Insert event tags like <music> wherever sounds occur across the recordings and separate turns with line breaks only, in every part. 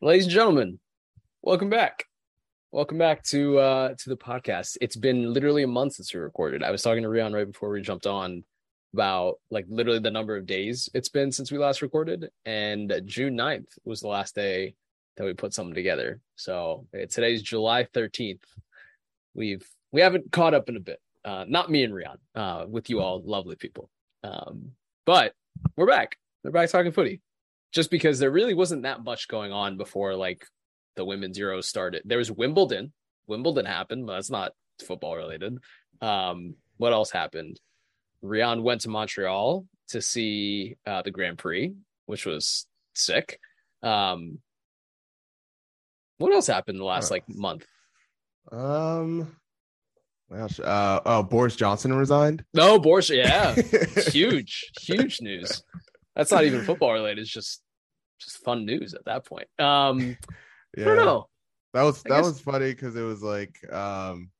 ladies and gentlemen, welcome back. Welcome back to uh to the podcast. It's been literally a month since we recorded. I was talking to Rion right before we jumped on about like literally the number of days it's been since we last recorded, and June 9th was the last day that we put something together. So eh, today's July 13th. We've we haven't caught up in a bit. Uh not me and Rion, uh, with you all lovely people. Um, but we're back. We're back talking footy just because there really wasn't that much going on before like the women's Euros started. There was Wimbledon. Wimbledon happened, but that's not football related. Um, what else happened? Rion went to Montreal to see uh, the Grand Prix, which was sick. Um, what else happened in the last like month?
Um, gosh, uh, oh, Boris Johnson resigned.
No, Boris, yeah, <laughs> huge, huge news. That's not even football related. It's just just fun news at that point. Um,
Yeah,
I don't know.
that was
I
that
guess-
was funny because it was like um,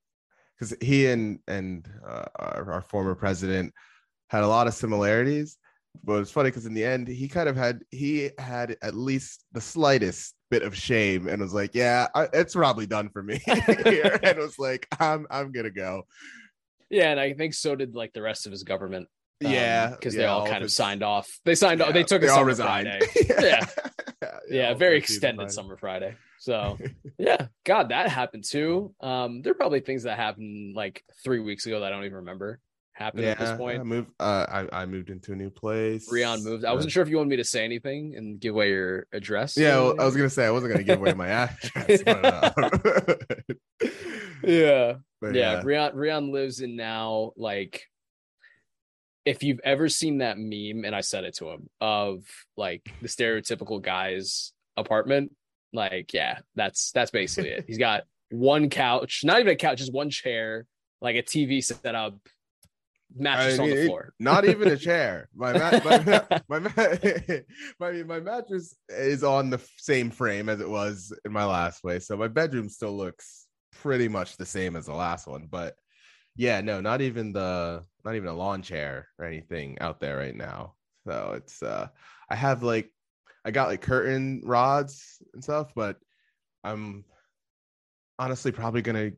because he and and uh, our, our former president had a lot of similarities, but it's funny because in the end he kind of had he had at least the slightest bit of shame and was like, yeah, I, it's probably done for me <laughs> here, <laughs> and was like, I'm I'm gonna go.
Yeah, and I think so did like the rest of his government. Um,
yeah,
because
yeah,
they all
of
kind of signed off. They signed off. They
yeah,
took a
they all
summer
resigned.
Friday. <laughs> <laughs> Yeah. Yeah,
all
very extended summer Friday. So <laughs> yeah, God, that happened too. Um, there are probably things that happened like three weeks ago that I don't even remember happened
yeah,
at this point.
I moved. Uh, I I moved into a new place.
Rion moved. I wasn't sure if you wanted me to say anything and give away your address.
Yeah, well, I was gonna say I wasn't gonna give away my address. but, uh,
yeah.
but
yeah, Rion Rion lives in now like if you've ever seen that meme, and I said it to him of like the stereotypical guy's apartment, like yeah, that's that's basically it. <laughs> He's got one couch, not even a couch, just one chair, like a TV set up, mattress
I
on the floor.
not even a chair. My mat, my, <laughs> my, <laughs> my, my mattress is on the same frame as it was in my last place, so my bedroom still looks pretty much the same as the last one. But yeah, no, not even the not even a lawn chair or anything out there right now. So it's uh, I have like I got like curtain rods and stuff, but I'm honestly probably gonna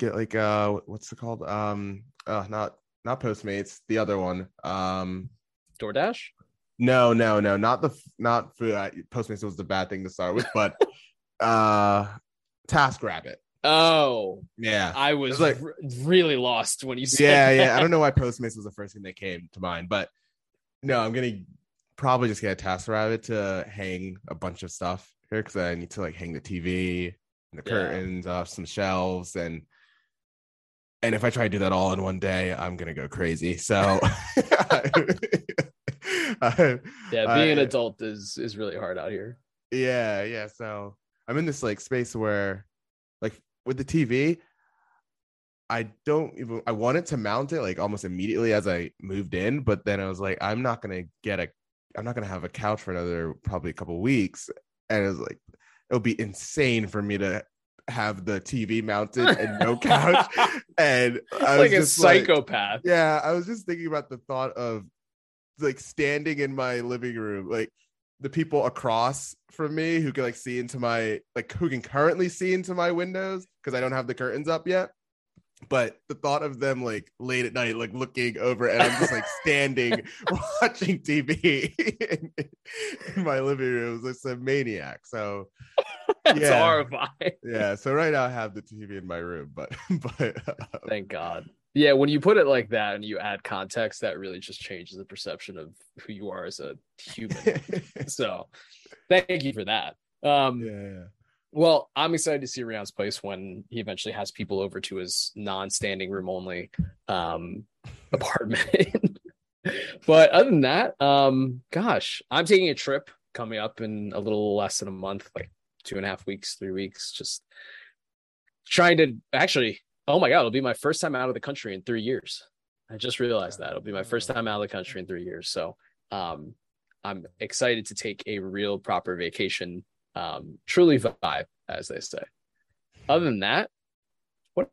get like uh what's it called um uh not not postmates the other one um
DoorDash.
no no no not the not food postmates was the bad thing to start with but <laughs> uh task rabbit
Oh,
yeah
I was
It's like-
really lost when you said.
yeah yeah i don't know why postmates was the first thing that came to mind but no i'm gonna probably just get a task rabbit to hang a bunch of stuff here because i need to like hang the tv and the
Yeah.
curtains off some shelves and and if i try to do that all in one day i'm gonna go crazy so <laughs> I-
Yeah, being an adult is is really hard out here.
yeah yeah so i'm in this like space where with the tv i don't even i wanted to mount it like almost immediately as i moved in but then i was like i'm not gonna get a i'm not gonna have a couch for another probably a couple weeks and it was like it'll be insane for me to have the tv mounted and no <laughs> couch and i was
like a
just like-
psychopath.
yeah, I was just thinking about the thought of like standing in my living room, like the people across from me who can like see into my like who can currently see into my windows because I don't have the curtains up yet. But the thought of them like late at night, like looking over, and I'm just like standing <laughs> <laughs> watching TV in, in my living room, was like a maniac. So <laughs>
That's
Yeah.
horrifying.
yeah, so right now I have the TV in my room, but but
Thank um, God. Yeah, when you put it like that and you add context, that really just changes the perception of who you are as a human. <laughs> so, thank you for that. Um,
yeah.
Well, I'm excited to see Rion's place when he eventually has people over to his non-standing room only um, <laughs> apartment. <laughs> but other than that, um, gosh, I'm taking a trip coming up in a little less than a month, like two and a half weeks, three weeks, just trying to actually, oh my God, it'll be my first time out of the country in three years. I just realized that it'll be my first time out of the country in three years. So um, I'm excited to take a real proper vacation um truly vibe as they say other than that what,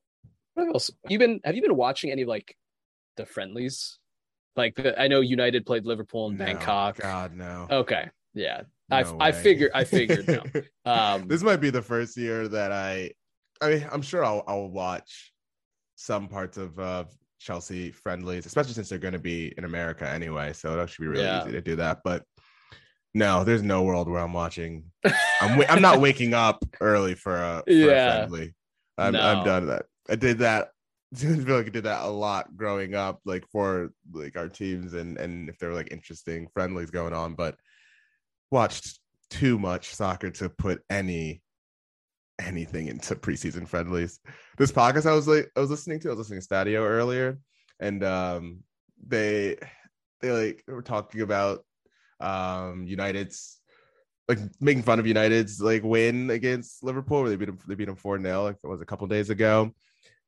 what else you been have you been watching any like the friendlies like the, i know united played liverpool and
No,
bangkok
God no.
okay yeah I
No
I
way.
figured I figured no. <laughs> Um,
this might be the first year that I, I mean, I'm sure I'll, I'll watch some parts of uh, Chelsea friendlies, especially since they're going to be in America anyway. So that should be really
Yeah.
easy to do that. But no, there's no world where I'm watching. <laughs> I'm I'm not waking up early for a, for a
Yeah.
friendly. I'm I'm done with that. I did that. <laughs> I feel like I did that a lot growing up, like for like our teams and and if there were like interesting friendlies going on, but watched too much soccer to put any anything into preseason friendlies. This podcast I was like I was listening to, I was listening to Stadio earlier, and um they they like were talking about um United's like making fun of United's like win against Liverpool where they beat them they beat them 4-0 like it was a couple days ago.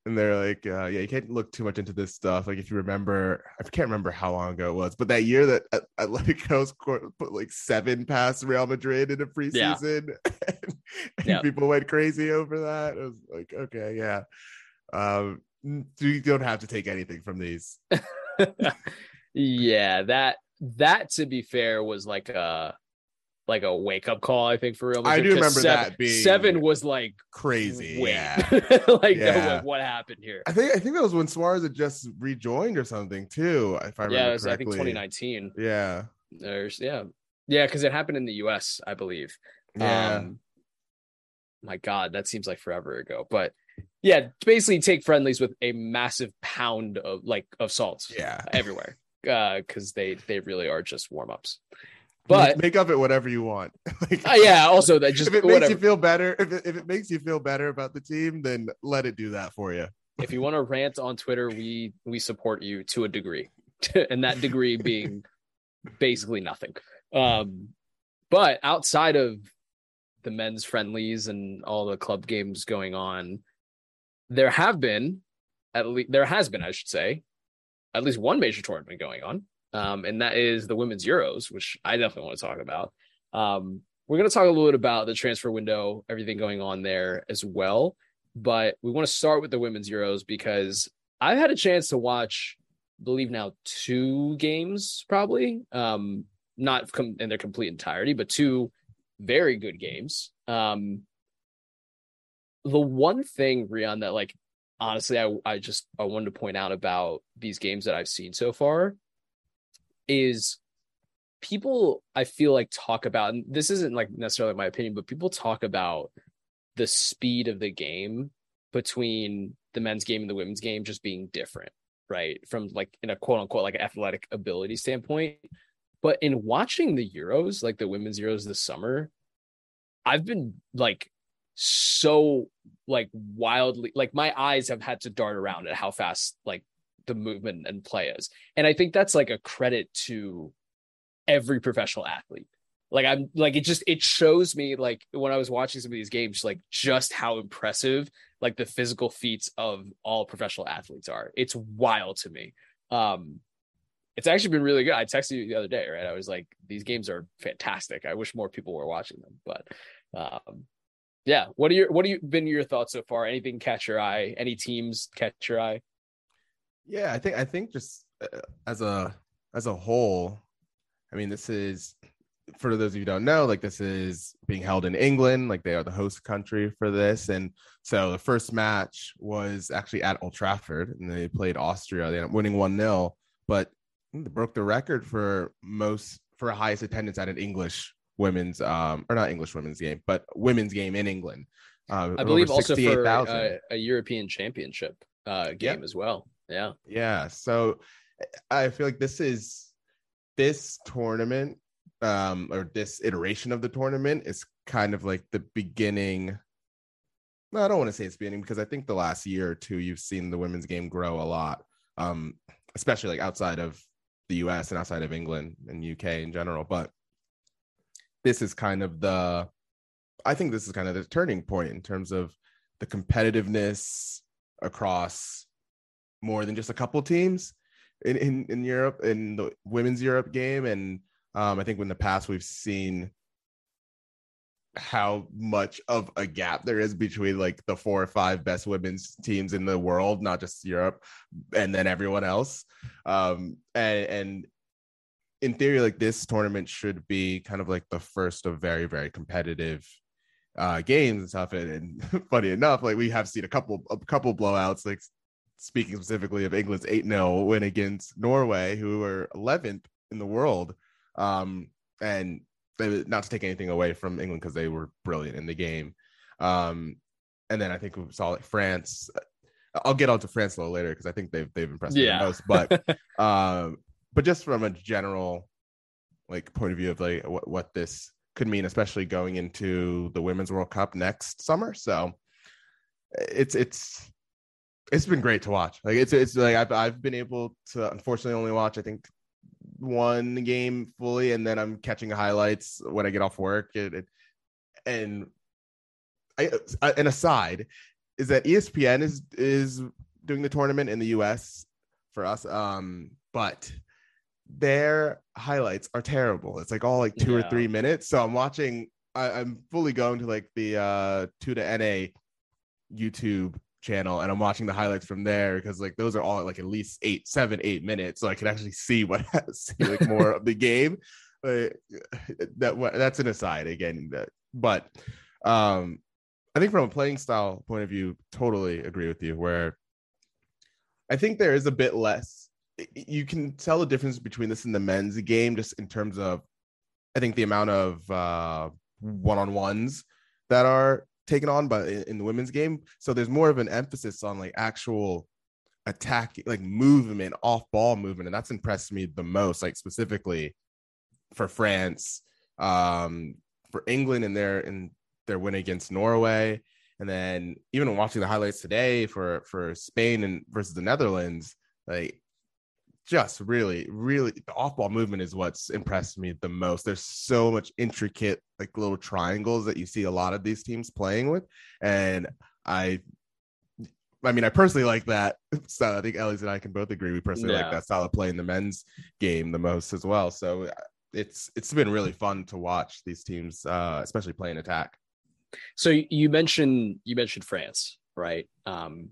And they're like, uh, yeah, you can't look too much into this stuff. Like, if you remember, I can't remember how long ago it was, but that year that At- Atletico scored, <laughs> put like seven past Real Madrid in a preseason, <laughs> and,
Yeah.
people went crazy over that. It was like, okay, yeah, um, you don't have to take anything from these. <laughs>
yeah, that that to be fair was like a like a wake up call. I think for Real
I do remember
seven,
that being
seven was like
Crazy,
wait.
yeah. <laughs>
like no,
Yeah.
what, what happened here?
I think I think that was when Suarez had just rejoined or something too. If I remember
Yeah, was, I think 2019.
Yeah,
There's yeah, yeah, because it happened in the U.S. I believe.
yeah.
Um, my God, that seems like forever ago. But yeah, basically take friendlies with a massive pound of like of salt
yeah.
everywhere because they they really are just warm ups. But
make of it whatever you want. <laughs> like,
uh, yeah, also that just
if it makes you feel better, if it, if it makes you feel better about the team, then let it do that for you.
if you want to rant on Twitter, we we support you to a degree, <laughs> and that degree being basically nothing. Um, but outside of the men's friendlies and all the club games going on, there have been at least there has been, I should say, at least one major tournament going on, um, and that is the women's Euros, which I definitely want to talk about. Um, we're going to talk a little bit about the transfer window, everything going on there as well but we want to start with the women's Euros because I've had a chance to watch, I believe now two games probably, um, not com- in their complete entirety, but two very good games. Um, the one thing, Rion, that like honestly, I I just I wanted to point out about these games that I've seen so far is people I feel like talk about, and this isn't like necessarily my opinion, but people talk about the speed of the game between the men's game and the women's game just being different, right? From like in a quote unquote like athletic ability standpoint. But in watching the Euros, like the women's Euros this summer, I've been like so like wildly like my eyes have had to dart around at how fast like the movement and play is. And I think that's like a credit to every professional athlete. Like i'm like it just it shows me like when i was watching some of these games like just how impressive like the physical feats of all professional athletes are. It's wild to me. Um it's actually been really good. I texted you the other day right? I was like these games are fantastic. I wish more people were watching them. But um yeah. What are your what have you been your thoughts so far? Anything catch your eye? Any teams catch your eye
Yeah, I think I think just uh, as a as a whole, I mean, this is for those of you who don't know, like this is being held in England, like they are the host country for this, and so the first match was actually at Old Trafford, and they played Austria. They ended up winning one 0 but they broke the record for most for highest attendance at an English women's um or not English women's game, but women's game in England. Uh,
i believe also for a, a european championship uh game as well yeah
Yeah. So I feel like this is this tournament, um, or this iteration of the tournament is kind of like the beginning. No, I don't want to say it's beginning because I think the last year or two you've seen the women's game grow a lot. Um, especially like outside of the US and outside of England and UK in general. But this is kind of the I think this is kind of the turning point in terms of the competitiveness across more than just a couple teams in, in, in Europe in the women's Europe game. And um, I think in the past we've seen how much of a gap there is between like the four or five best women's teams in the world, not just Europe, and then everyone else. Um, and, and in theory, like this tournament should be kind of like the first of very, very competitive uh games and stuff. And, and <laughs> funny enough, like we have seen a couple a couple blowouts, like speaking specifically of England's 8-0 win against Norway, who were 11th in the world. Um, and they, not to take anything away from England because they were brilliant in the game. Um, and then I think we saw like France. I'll get on to France a little later because I think they've they've impressed me the most. But <laughs> um, but just from a general like point of view of like what, what this could mean, especially going into the Women's World Cup next summer. So it's it's it's been great to watch. Like it's it's like I've I've been able to unfortunately only watch I think one game fully, and then I'm catching highlights when I get off work. It, it, and I, I an aside is that ESPN is is doing the tournament in the US for us. Um, but their highlights are terrible. It's like all like two or three minutes. So I'm watching. I, I'm fully going to like the uh two to NA YouTube channel and I'm watching the highlights from there because like those are all like at least eight, seven, eight minutes, so I can actually see what <laughs> see like more of the game. But that that's an aside again, but um, I think from a playing style point of view, totally agree with you. Where I think there is a bit less. You can tell the difference between this and the men's game, just in terms of, I think the amount of uh, one-on-ones that are taken on by in, in the women's game. So there's more of an emphasis on like actual attack, like movement, off ball movement, and that's impressed me the most. Like specifically for France, um, for England and their in their win against Norway, and then even watching the highlights today for for Spain and versus the Netherlands, like just really, really the off ball movement is what's impressed me the most. There's so much intricate, like little triangles that you see a lot of these teams playing with. And I, I mean, I personally like that. <laughs> So I think Ellie's and I can both agree. We personally
Yeah.
like that style of play in the men's game the most as well. So uh, it's it's been really fun to watch these teams, uh, especially playing attack.
So you mentioned you mentioned France, right? Um,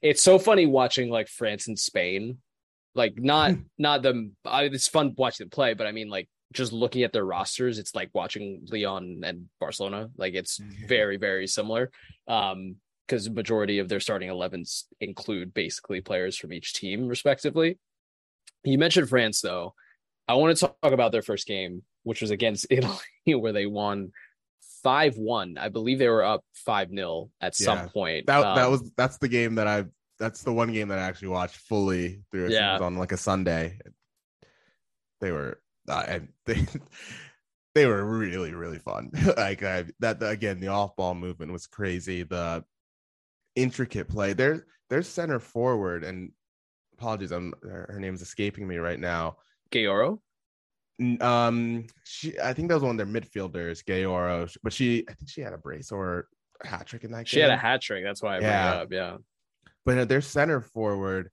it's so funny watching like France and Spain, like not not them. I, it's fun watching them play, but I mean like just looking at their rosters, it's like watching Lyon and Barcelona. Like it's very very similar. Um, because majority of their starting 11s include basically players from each team respectively. You mentioned France though. I want to talk about their first game, which was against <laughs> Italy, where they won five one. I believe they were up five 0 at
Yeah.
some point.
That that
Um,
was that's the game that I that's the one game that I actually watched fully through. Yeah. It was on like a Sunday. They were uh, and <laughs> they they were really really fun. <laughs> like I, that again, the off ball movement was crazy. The intricate play. Their their center forward and apologies, I'm her, name's escaping me right now. Geyoro. Um, she I think that was one of their midfielders, Geyoro, but she I think she had a brace or a hat trick in that game.
She
game.
had a hat trick. That's why I bring
Yeah.
it up. Yeah.
But their center forward,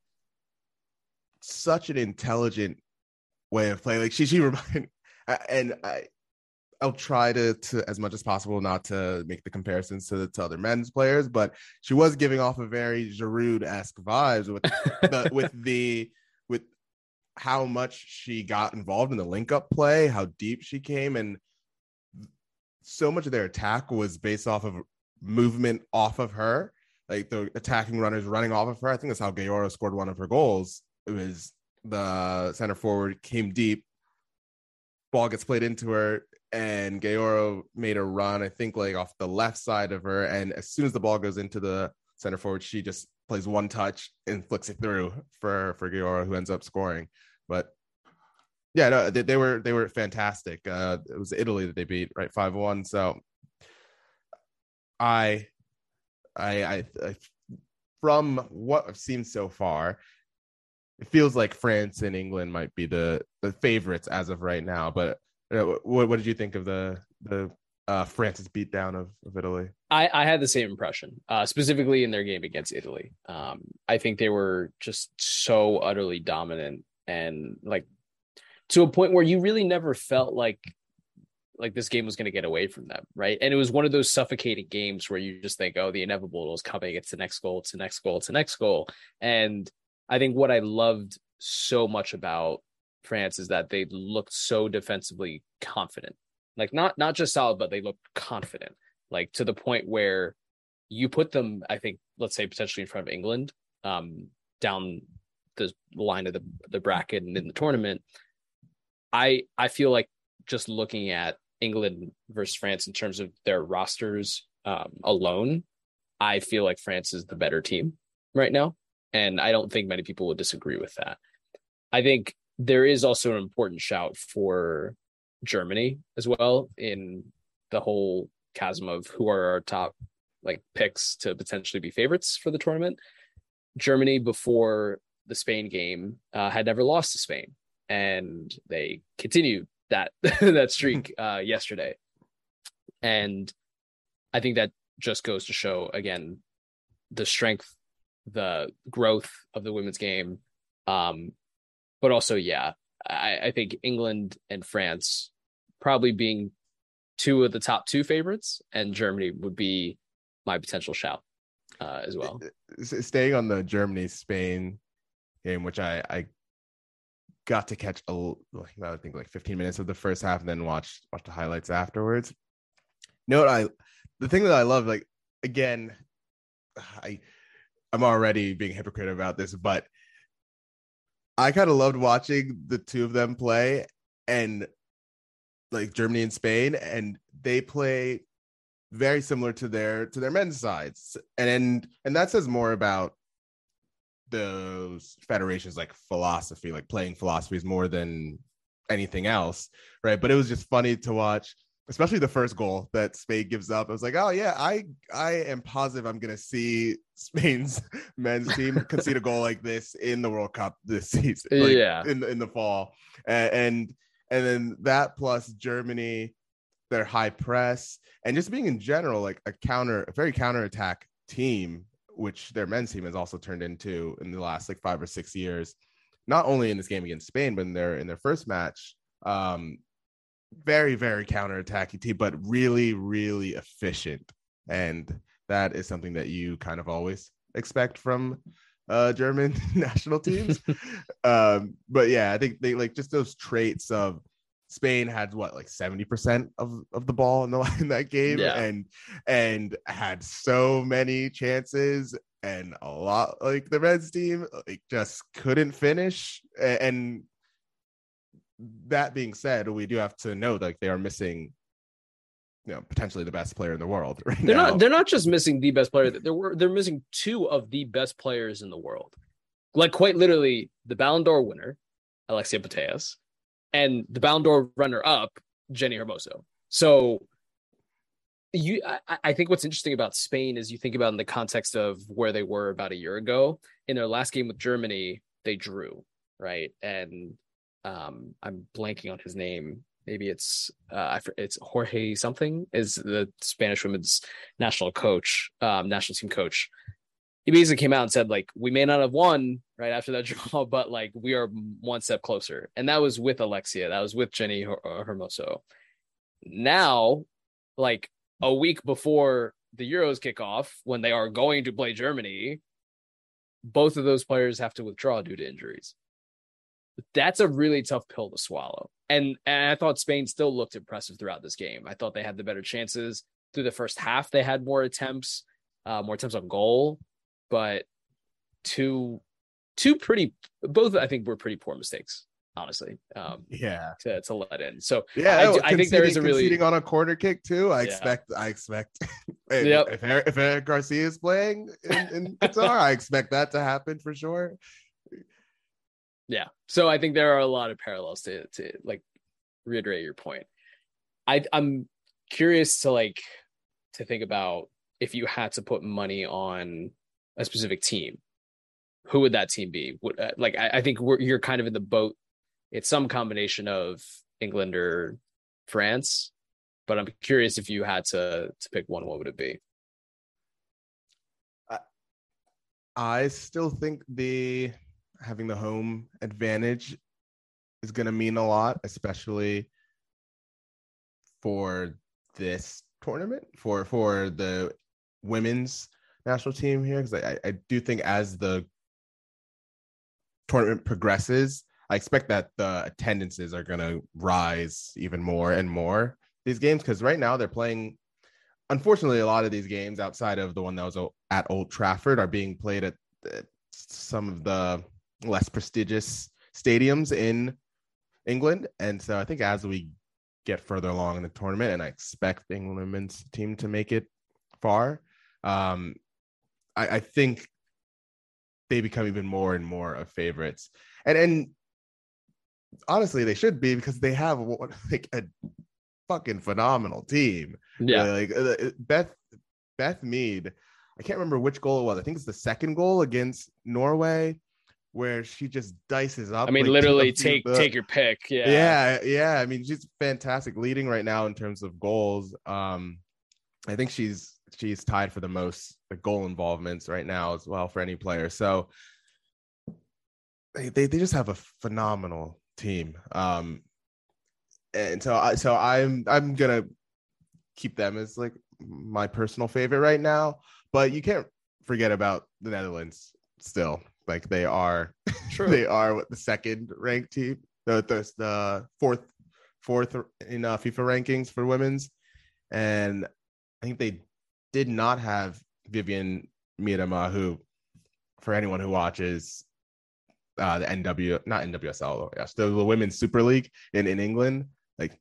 such an intelligent way of playing. Like she, she <laughs> remind, and I, I'll try to, to as much as possible not to make the comparisons to, to other men's players, but she was giving off a very Giroud esque vibes with the <laughs> with the with how much she got involved in the link up play, how deep she came, and so much of their attack was based off of movement off of her, like the attacking runners running off of her. I think that's how Geyoro scored one of her goals. It was the center forward came deep, ball gets played into her, and Geyoro made a run, I think like off the left side of her. And as soon as the ball goes into the center forward, she just plays one touch and flicks it through for for Geyoro, who ends up scoring. But yeah, no, they, they were they were fantastic. Uh, it was Italy that they beat, right, five one. So I, I, I, I, from what I've seen so far, it feels like France and England might be the the favorites as of right now. But uh, what what did you think of the the uh, France's beatdown of, of Italy?
I, I had the same impression, uh, specifically in their game against Italy. Um, I think they were just so utterly dominant and like to a point where you really never felt like like this game was going to get away from them, right? And it was one of those suffocating games where you just think, oh, the inevitable is coming. It's the next goal. It's the next goal. It's the next goal. And I think what I loved so much about France is that they looked so defensively confident. Like not not just solid, but they looked confident. Like to the point where you put them, I think, let's say potentially in front of England, um, down the line of the, the bracket and in the tournament. I I feel like just looking at England versus France in terms of their rosters um, alone, I feel like France is the better team right now. And I don't think many people would disagree with that. I think there is also an important shout for Germany as well in the whole chasm of who are our top like picks to potentially be favorites for the tournament. Germany before the Spain game uh, had never lost to Spain, and they continued that <laughs> that streak <laughs> uh, yesterday. And I think that just goes to show again the strength, the growth of the women's game. Um, but also, yeah, I, I think England and France probably being two of the top two favorites, and Germany would be my potential shout uh, as well.
Staying on the Germany Spain game, which I I got to catch a I think like 15 minutes of the first half and then watch watch the highlights afterwards. What I the thing that I love, like again, <sighs> I I'm already being hypocrite about this, but I kind of loved watching the two of them play and like Germany and Spain, and they play very similar to their to their men's sides, and and, and that says more about those federations like philosophy, like playing philosophies more than anything else, right? But it was just funny to watch, especially the first goal that Spain gives up. I was like, oh yeah, I I am positive I'm gonna see Spain's <laughs> men's team <laughs> concede a goal like this in the World Cup this <laughs> season, like,
yeah,
in in the fall, and, and and then that plus Germany, their high press, and just being in general like a counter, a very counter attack team, which their men's team has also turned into in the last like five or six years. Not only in this game against Spain, but in their in their first match, um, very very counter attacky team, but really really efficient, and that is something that you kind of always expect from uh, German <laughs> national teams. <laughs> um, but yeah, I think they like just those traits of Spain had what like 70% of, of the ball in the <laughs> in that game
yeah.
and and had so many chances and a lot like the Reds team like just couldn't finish and that being said we do have to know like they are missing you know potentially the best player in the world <laughs> right
they're
now.
not they're not just missing the best player they're they're missing two of the best players in the world like quite literally the Ballon d'Or winner Alexia Putellas and the Ballon d'Or runner up Jenni Hermoso. So you I, I think what's interesting about Spain is you think about in the context of where they were about a year ago in their last game with Germany they drew right? And um I'm blanking on his name. Maybe it's uh, it's Jorge something is the Spanish women's national coach, um, national team coach. He basically came out and said like we may not have won right after that <laughs> draw, but like we are one step closer, and that was with Alexia, that was with jenny uh, Hermoso. Now, like a week before the Euros kick off, when they are going to play Germany, both of those players have to withdraw due to injuries. That's a really tough pill to swallow and, and I thought Spain still looked impressive throughout this game. I thought they had the better chances through the first half. They had more attempts, uh, more attempts on goal, but two, two pretty, both I think were pretty poor mistakes. Honestly, um,
yeah,
to, to let in. So
yeah,
I, I think there is a really
conceding on a corner kick too. I yeah. expect, I expect, <laughs> if, yep. if, Eric, if Eric Garcia is playing in, in <laughs> Qatar, I expect that to happen for sure
yeah so i think there are a lot of parallels to to like reiterate your point i i'm curious to like to think about if you had to put money on a specific team who would that team be? Would, uh, like I, I think you're kind of in the boat. It's some combination of england or france but i'm curious if you had to to pick one what would it be?
I, I still think the having the home advantage is going to mean a lot, especially for this tournament for for the women's national team here because I, I do think as the tournament progresses I expect that the attendances are going to rise even more and more these games because right now they're playing. Unfortunately, a lot of these games outside of the one that was at Old Trafford are being played at some of the less prestigious stadiums in England. And so I think as we get further along in the tournament, and I expect the England women's team to make it far, um, I, I think they become even more and more of favorites. And and honestly, they should be because they have <laughs> like a fucking phenomenal team.
Yeah,
like uh, Beth Beth Mead. I can't remember which goal it was. I think it's the second goal against Norway where she just dices up.
I mean, like, literally <laughs> take the, take your pick. Yeah.
Yeah, yeah. I mean, she's fantastic leading right now in terms of goals. Um, I think she's she's tied for the most the goal involvements right now as well for any player. So they they, they just have a phenomenal team. Um, and so I so I'm I'm gonna keep them as like my personal favorite right now. But you can't forget about the Netherlands still. Like they are, <laughs> True. they are what the second ranked team, the the, the fourth fourth in uh, FIFA rankings for women's, and I think they did not have Vivianne Miedema, who, for anyone who watches uh, the NW, not NWSL, yes, the, the Women's Super League in, in England, like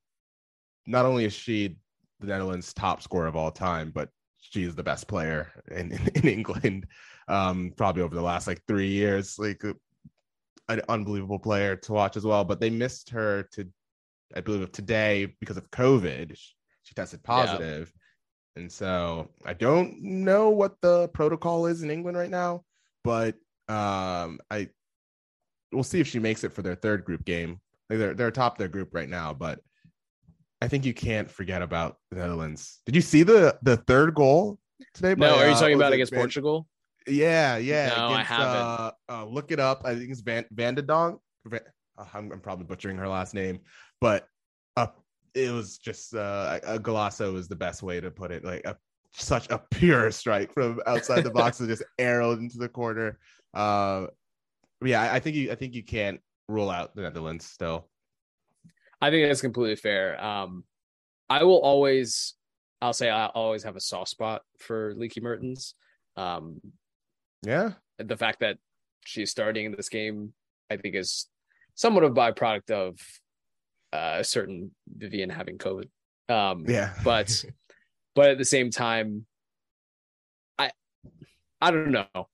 not only is she the Netherlands' top scorer of all time, but she is the best player in, in, in England, um, probably over the last like three years. Like an unbelievable player to watch as well. But they missed her to, I believe, today because of COVID. She tested positive. And so I don't know what the protocol is in England right now, but um, I we'll see if she makes it for their third group game. Like they're they're top their group right now, but I think you can't forget about the Netherlands. Did you see the the third goal today?
By, no, are you uh, talking uh, about against Van, Portugal?
Yeah, yeah.
No,
against,
I haven't.
Uh, uh, look it up. I think it's Van Van de Donk. Van, uh, I'm, I'm, probably butchering her last name, but uh, it was just uh, a golazo is the best way to put it. Like a such a pure strike from outside the box, and just <laughs> arrowed into the corner. Uh, yeah, I, I think you I think you can't rule out the Netherlands still.
I think that's completely fair. Um, I will always, I'll say, I always have a soft spot for Lieke Martens. Um,
yeah,
the fact that she's starting in this game, I think, is somewhat of a byproduct of uh, a certain Vivianne having COVID. Um,
yeah,
but <laughs> but at the same time, I I don't know.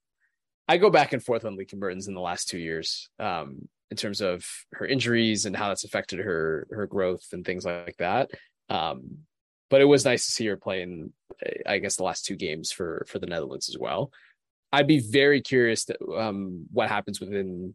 I go back and forth on Lieke Martens in the last two years. Um, in terms of her injuries and how that's affected her her growth and things like that. Um, but it was nice to see her play in, I guess, the last two games for for the Netherlands as well. I'd be very curious to, um, what happens within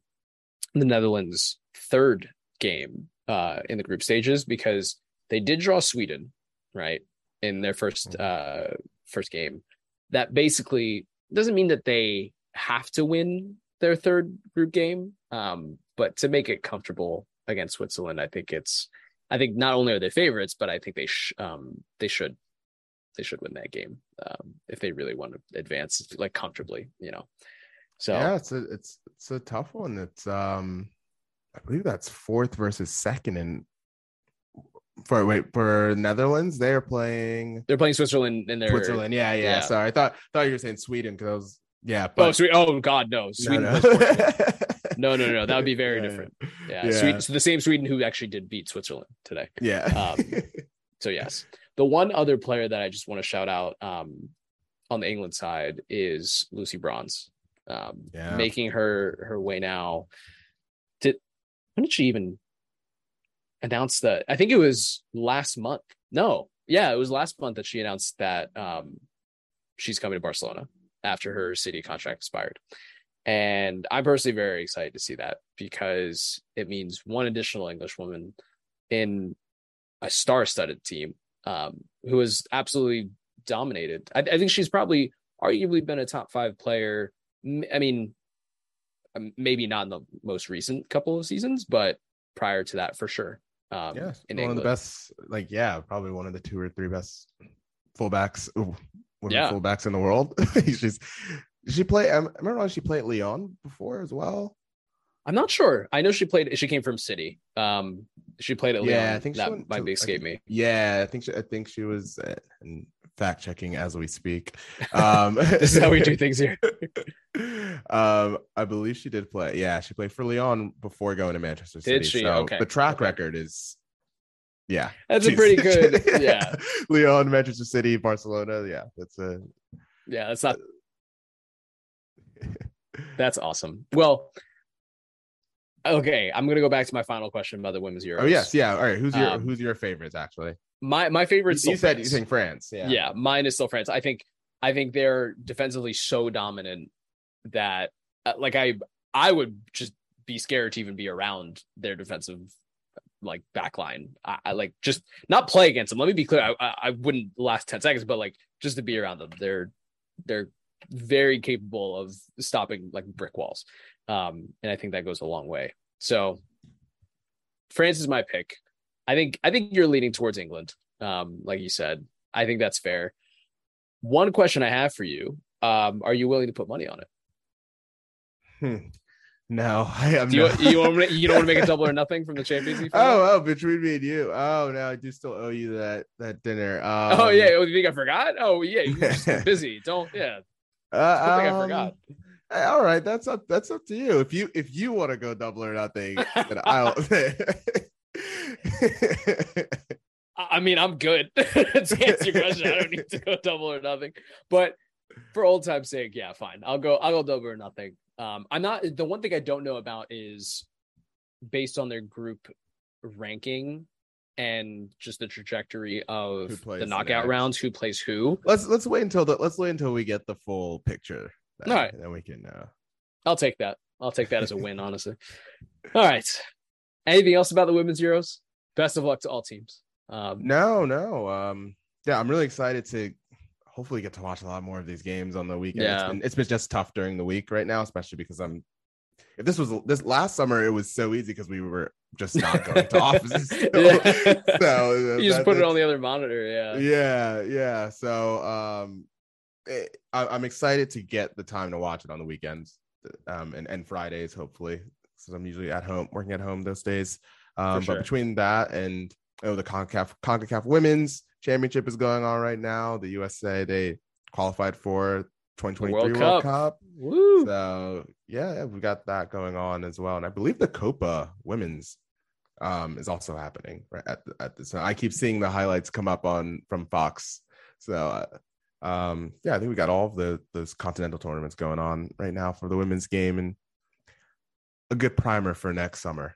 the Netherlands' third game uh, in the group stages because they did draw Sweden, right, in their first mm-hmm. uh, first game. That basically doesn't mean that they have to win their third group game. Um, but to make it comfortable against Switzerland, I think it's I think not only are they favorites, but I think they sh- um they should they should win that game um, if they really want to advance like comfortably, you know. So
yeah, it's a it's it's a tough one. It's um I believe that's fourth versus second and for wait for Netherlands they're playing
they're playing Switzerland in their
Switzerland yeah yeah, yeah. sorry I thought thought you were saying Sweden because I was yeah but
oh sweet oh god no Sweden no, <laughs> no. No, no, no. That would be very yeah, different. Yeah. yeah. Sweden, so the same Sweden who actually did beat Switzerland today.
Yeah.
Um, so yes. The one other player that I just want to shout out um, on the England side is Lucy Bronze. Um, yeah. making her her way now. When did she even announce that? I think it was last month. No, yeah, it was last month that she announced that um, she's coming to Barcelona after her city contract expired. And I'm personally very excited to see that because it means one additional English woman in a star-studded team um, who has absolutely dominated. I, I, think she's probably arguably been a top five player. I mean, um, maybe not in the most recent couple of seasons, but prior to that, for sure.
Um, yeah, one England. of the best. Like, yeah, probably one of the two or three best fullbacks, ooh, women yeah. fullbacks in the world. <laughs> she's she play? I remember when she played Lyon before as well.
I'm not sure. I know she played. She came from City. Um, she played at.
Yeah, I think
that might
to-
be escape me.
Yeah, I think she, I think she was uh, and fact checking as we speak. <laughs> Um,
This is how we do things here. <laughs>
um, I believe she did play. Yeah, she played for Lyon before going to Manchester City.
Did she?
So
Okay,
The track
okay.
record is, yeah,
That's a pretty <laughs> good. Yeah,
Lyon, Manchester City, Barcelona. Yeah, that's a.
yeah. That's not. That's awesome. Well, okay. I'm gonna go back to my final question about the women's Euros.
Oh yes, yeah. All right, who's your
Um,
who's your favorites actually?
My my favorite.
You, you said you think France. Yeah.
yeah. mine is still France. I think I think they're defensively so dominant that uh, like I I would just be scared to even be around their defensive like backline. I, I like just not play against them. Let me be clear. I, I I wouldn't last ten seconds, but like just to be around them. They're they're very capable of stopping like brick walls, um, and I think that goes a long way. So France is my pick. I think I think you're leaning towards England, um, like you said. I think that's fair. One question I have for you: um, Are you willing to put money on it?
Hmm. No, <laughs> I am
Do you
not.
you, want to, you don't want to make a double or <laughs> nothing from the Champions League? final?
Oh, oh, between me and you. Oh no, I do still owe you that that dinner. Um,
oh yeah. Oh, you think I forgot? Oh yeah, you were just <laughs> busy. Don't yeah.
Uh,
think thing I
um,
forgot.
All right, that's up. That's up to you. If you if you want to go double or nothing, then I'll.
I mean, I'm good <laughs> to answer your question. I don't need to go double or nothing. But for old time's sake, yeah, fine. I'll go. I'll go double or nothing. Um, I'm not. The one thing I don't know about is based on their group ranking and just the trajectory of the
the
knockout
next.
rounds, who plays who.
let's let's wait until the let's wait until we get the full picture. Then,
All right.
then we can. Uh,
I'll take that. I'll take that as a win, honestly. All right. Anything else about the women's Euros? Best of luck to all teams. Um,
no, no. Um, yeah, I'm really excited to hopefully get to watch a lot more of these games on the weekend. It's
Yeah.
been, it's been just tough during the week right now, especially because I'm. If this was this last summer, it was so easy because we were just not <laughs> going to offices. So, <laughs>
Yeah.
so, <laughs>
you just put it on the other monitor. Yeah.
yeah yeah so um it, I, i'm excited to get the time to watch it on the weekends um and, and fridays hopefully because i'm usually at home working at home those days um
sure.
but between that and oh the concacaf concacaf women's championship is going on right now the usa they qualified for 2023
World
world,
Cup.
cup,
Woo.
so yeah, we got that going on as well, and I believe the Copa Women's um, is also happening right at the, at this. I keep seeing the highlights come up on from Fox. So uh, um, yeah, I think we got all of the those continental tournaments going on right now for the women's game, and a good primer for next summer.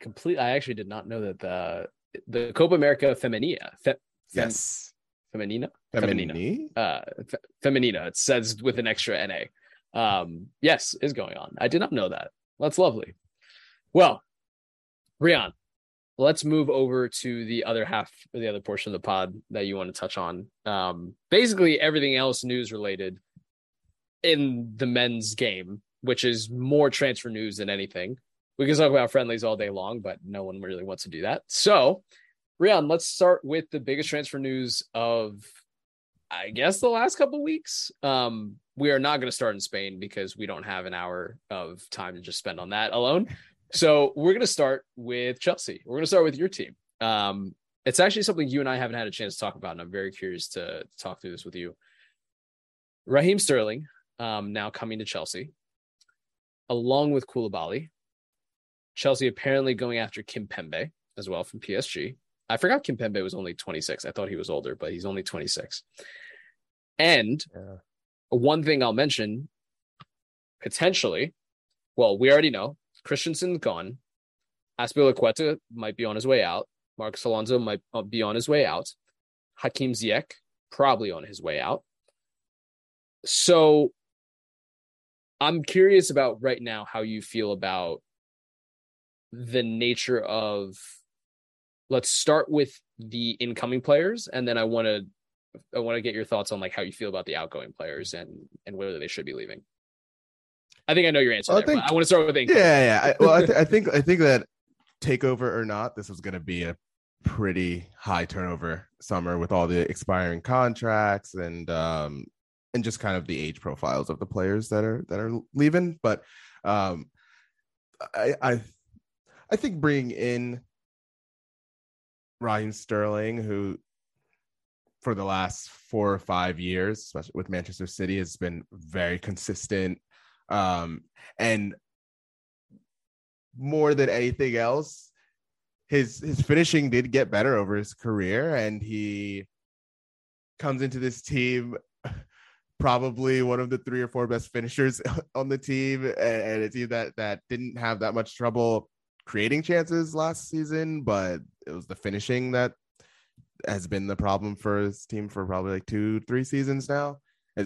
complete. I actually did not know that the the Copa America Femenina, fe, fem-
Yes,
Femenina, Femenina,
Feminini.
uh, fe, Femenina. It says with an extra na. Um, yes, is going on. I did not know that. That's lovely. Well, Rian, let's move over to the other half, or the other portion of the pod that you want to touch on. Um, basically everything else news related in the men's game, which is more transfer news than anything. We can talk about friendlies all day long, but no one really wants to do that. So, Rian, let's start with the biggest transfer news of, I guess, the last couple weeks. Um, we are not going to start in Spain because we don't have an hour of time to just spend on that alone. So we're going to start with Chelsea. We're going to start with your team. Um, it's actually something you and I haven't had a chance to talk about, and I'm very curious to talk through this with you. Raheem Sterling, um, now coming to Chelsea, along with Koulibaly. Chelsea apparently going after Kimpembe as well from PSG. I forgot Kimpembe was only 26. I thought he was older, but he's only 26. And
Yeah.
one thing I'll mention potentially, well, we already know Christensen's gone. Azpilicueta might be on his way out. Marcos Alonso might uh, be on his way out. Hakim Ziyech probably on his way out. So I'm curious about right now how you feel about the nature of let's start with the incoming players and then I want to I want to get your thoughts on like how you feel about the outgoing players and and whether they should be leaving. I think I know your answer
I
there,
think-
I want to start with
Yeah,
incoming.
yeah. I, well, I, th- I <laughs> think I think that takeover or not, this was going to be a pretty high turnover summer with all the expiring contracts and um and just kind of the age profiles of the players that are that are leaving. But um I I I think bringing in Ryan Sterling, who for the last four or five years, especially with Manchester City, has been very consistent. Um, and more than anything else, his his finishing did get better over his career, and he comes into this team probably one of the three or four best finishers <laughs> on the team, and a team that that didn't have that much trouble creating chances last season, but it was the finishing that has been the problem for his team for probably like two, three seasons now,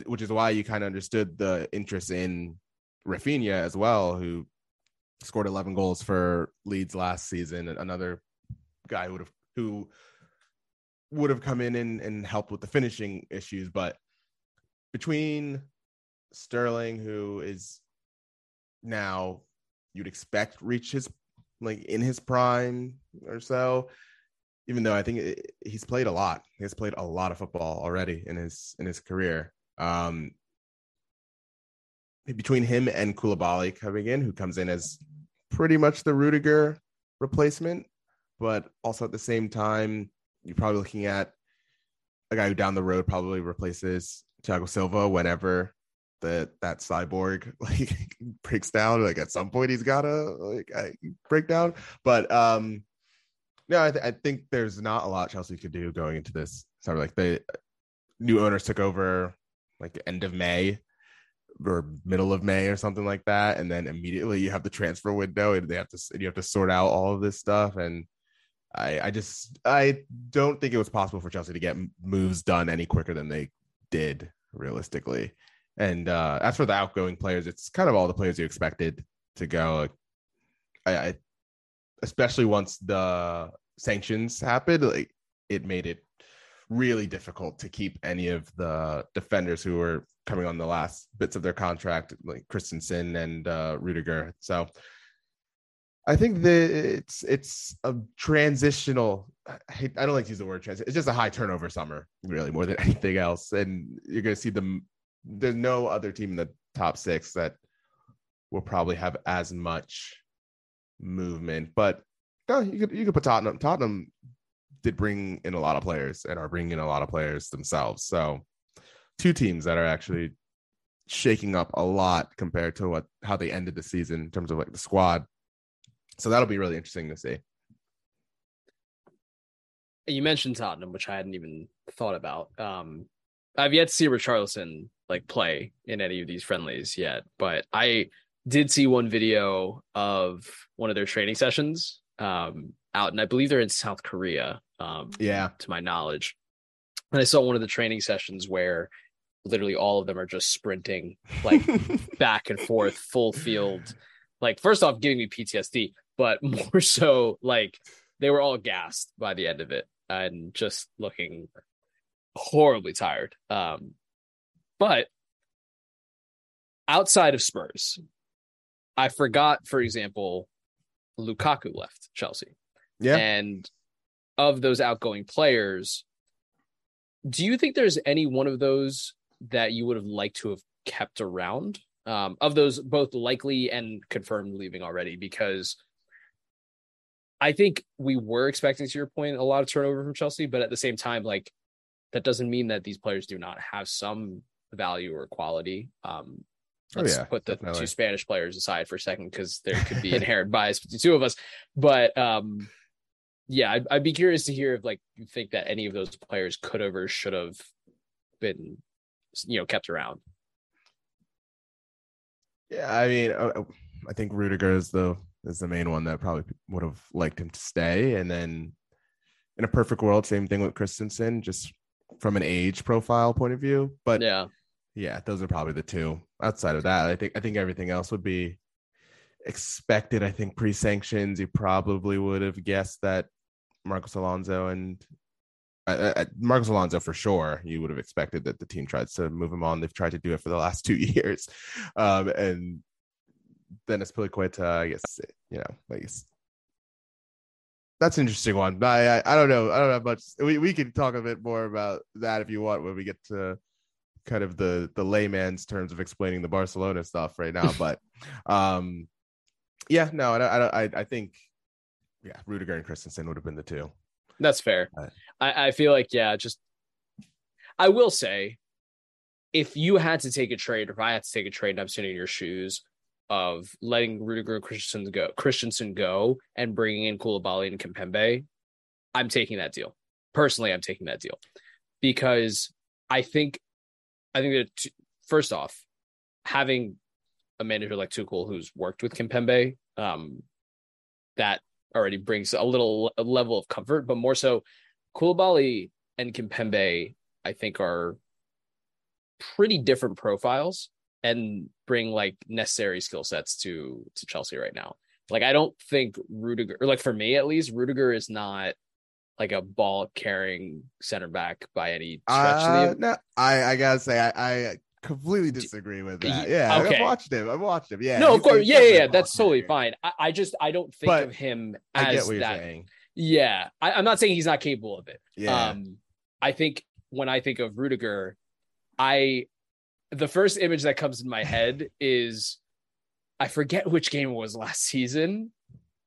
which is why you kind of understood the interest in Raphinha as well, who scored 11 goals for Leeds last season. Another guy would have who would have come in and, and helped with the finishing issues, but between Sterling, who is now you'd expect reach his like in his prime or so, even though I think it, he's played a lot. He has played a lot of football already in his in his career. Um, between him and Koulibaly coming in, who comes in as pretty much the Rudiger replacement, but also at the same time, you're probably looking at a guy who down the road probably replaces Thiago Silva whenever that that cyborg <laughs> like breaks down. Like at some point he's gotta like break down. But um no, I, th- I think there's not a lot Chelsea could do going into this summer. Like the new owners took over like end of May or middle of May or something like that, and then immediately you have the transfer window, and they have to you have to sort out all of this stuff. And I I just I don't think it was possible for Chelsea to get moves done any quicker than they did realistically. And uh, as for the outgoing players, it's kind of all the players you expected to go. I, I especially once the sanctions happened, like it made it really difficult to keep any of the defenders who were coming on the last bits of their contract, like Christensen and uh, Rudiger. So I think it's it's a transitional. I, I don't like to use the word transition. It's just a high turnover summer, really, more than <laughs> anything else. And you're going to see them. There's no other team in the top six that will probably have as much movement. But no, you could you could put Tottenham. Tottenham did bring in a lot of players and are bringing in a lot of players themselves. So two teams that are actually shaking up a lot compared to what how they ended the season in terms of like the squad so that'll be really interesting to see.
You mentioned Tottenham, which I hadn't even thought about. Um, I've yet to see Richarlison like play in any of these friendlies yet, but I did see one video of one of their training sessions um, out, and I believe they're in South Korea. Um,
yeah,
to my knowledge, and I saw one of the training sessions where literally all of them are just sprinting like <laughs> back and forth, full field. Like first off, giving me PTSD, but <laughs> more so like they were all gassed by the end of it and just looking horribly tired. Um, but outside of Spurs, I forgot, for example, Lukaku left Chelsea.
Yeah.
And of those outgoing players, do you think there's any one of those that you would have liked to have kept around? Um, of those both likely and confirmed leaving already, because I think we were expecting, to your point, a lot of turnover from Chelsea, but at the same time, like that doesn't mean that these players do not have some value or quality. Um, oh, let's oh, yeah, put the definitely. two Spanish players aside for a second because there could be <laughs> inherent bias between two of us. But um, yeah, I'd, I'd be curious to hear if like you think that any of those players could have or should have been, you know, kept around.
Yeah, I mean, uh, I think Rudiger is the is the main one that probably would have liked him to stay. And then in a perfect world, same thing with Christensen, just from an age profile point of view. But
yeah,
yeah, those are probably the two. Outside of that, I think I think everything else would be expected. I think pre-sanctions, you probably would have guessed that Marcos Alonso and uh, uh, Marcos Alonso for sure. You would have expected that the team tries to move him on. They've tried to do it for the last <laughs> two years, um, and Dennis Piliqueta, I guess you know, I guess that's an interesting one. I, I, I don't know. I don't have much. We we can talk a bit more about that if you want when we get to kind of the the layman's terms of explaining the Barcelona stuff right now. <laughs> but um, Yeah, no, I, I, I think, yeah, Rudiger and Christensen would have been the two.
That's fair.
Right.
I, I feel like, yeah, just I will say, if you had to take a trade, if I had to take a trade, and I'm sitting in your shoes of letting Rudiger and Christensen go, Christensen go, and bringing in Koulibaly and Kimpembe, I'm taking that deal. Personally, I'm taking that deal because I think, I think that t- first off, having a manager like Tuchel who's worked with Kimpembe, um, that already brings a little a level of comfort, but more so, Koulibaly and Kimpembe, I think, are pretty different profiles and bring like necessary skill sets to to Chelsea right now. Like I don't think Rudiger, or like for me at least, Rudiger is not like a ball carrying center back by any stretch.
Uh, no, I I gotta say I, I completely disagree with that. Yeah,
Okay.
I've watched him. I've watched him. Yeah,
no, of course, yeah, yeah, yeah, that's totally fine. I, I just I don't think
But
of him as
get what you're
that.
saying.
Yeah, I, I'm not saying he's not capable of it.
Yeah,
Um, I think when I think of Rudiger, I the first image that comes in my head is I forget which game it was last season